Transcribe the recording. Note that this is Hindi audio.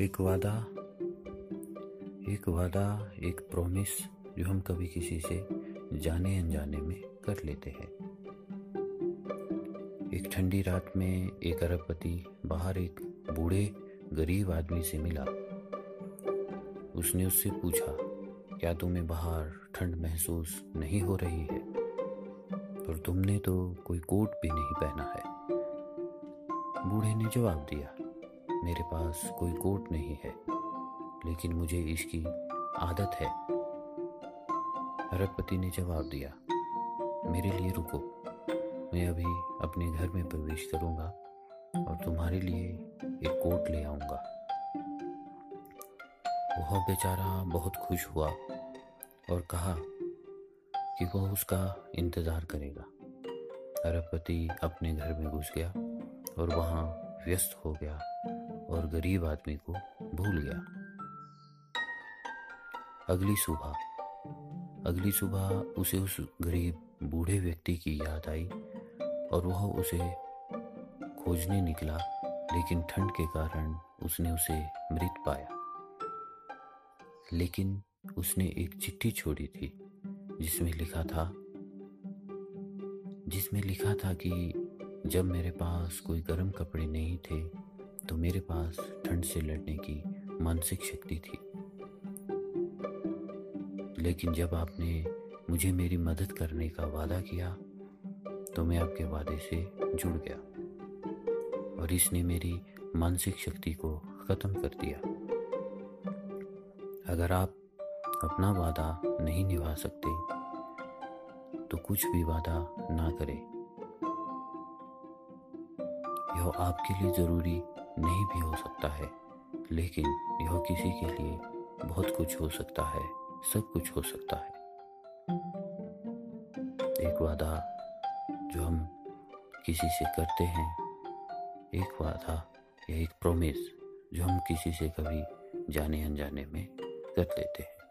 एक वादा एक वादा, एक प्रॉमिस जो हम कभी किसी से जाने अनजाने में कर लेते हैं। एक ठंडी रात में एक अरबपति बाहर एक बूढ़े गरीब आदमी से मिला। उसने उससे पूछा, क्या तुम्हें बाहर ठंड महसूस नहीं हो रही है? और तुमने तो कोई कोट भी नहीं पहना है। बूढ़े ने जवाब दिया मेरे पास कोई कोट नहीं है, लेकिन मुझे इसकी आदत है। अरबपति ने जवाब दिया, मेरे लिए रुको। मैं अभी अपने घर में प्रवेश करूँगा और तुम्हारे लिए एक कोट ले आऊँगा। वह बेचारा बहुत खुश हुआ और कहा कि वह उसका इंतज़ार करेगा। अरबपति अपने घर में घुस गया और वहाँ व्यस्त हो गया। और गरीब आदमी को भूल गया। अगली सुबह अगली सुबह उसे उस गरीब, बूढ़े व्यक्ति की याद आई और वह उसे खोजने निकला, लेकिन ठंड के कारण उसने उसे मृत पाया। लेकिन उसने एक चिट्ठी छोड़ी थी, जिसमें लिखा था, जिसमें लिखा था कि जब मेरे पास कोई गर्म कपड़े नहीं थे तो मेरे पास ठंड से लड़ने की मानसिक शक्ति थी। लेकिन जब आपने मुझे मेरी मदद करने का वादा किया तो मैं आपके वादे से जुड़ गया और इसने मेरी मानसिक शक्ति को ख़त्म कर दिया। अगर आप अपना वादा नहीं निभा सकते तो कुछ भी वादा ना करें। यह आपके लिए ज़रूरी नहीं भी हो सकता है, लेकिन यह किसी के लिए बहुत कुछ हो सकता है, सब कुछ हो सकता है। एक वादा जो हम किसी से करते हैं, एक वादा या एक प्रोमिस जो हम किसी से कभी जाने अनजाने में कर लेते हैं।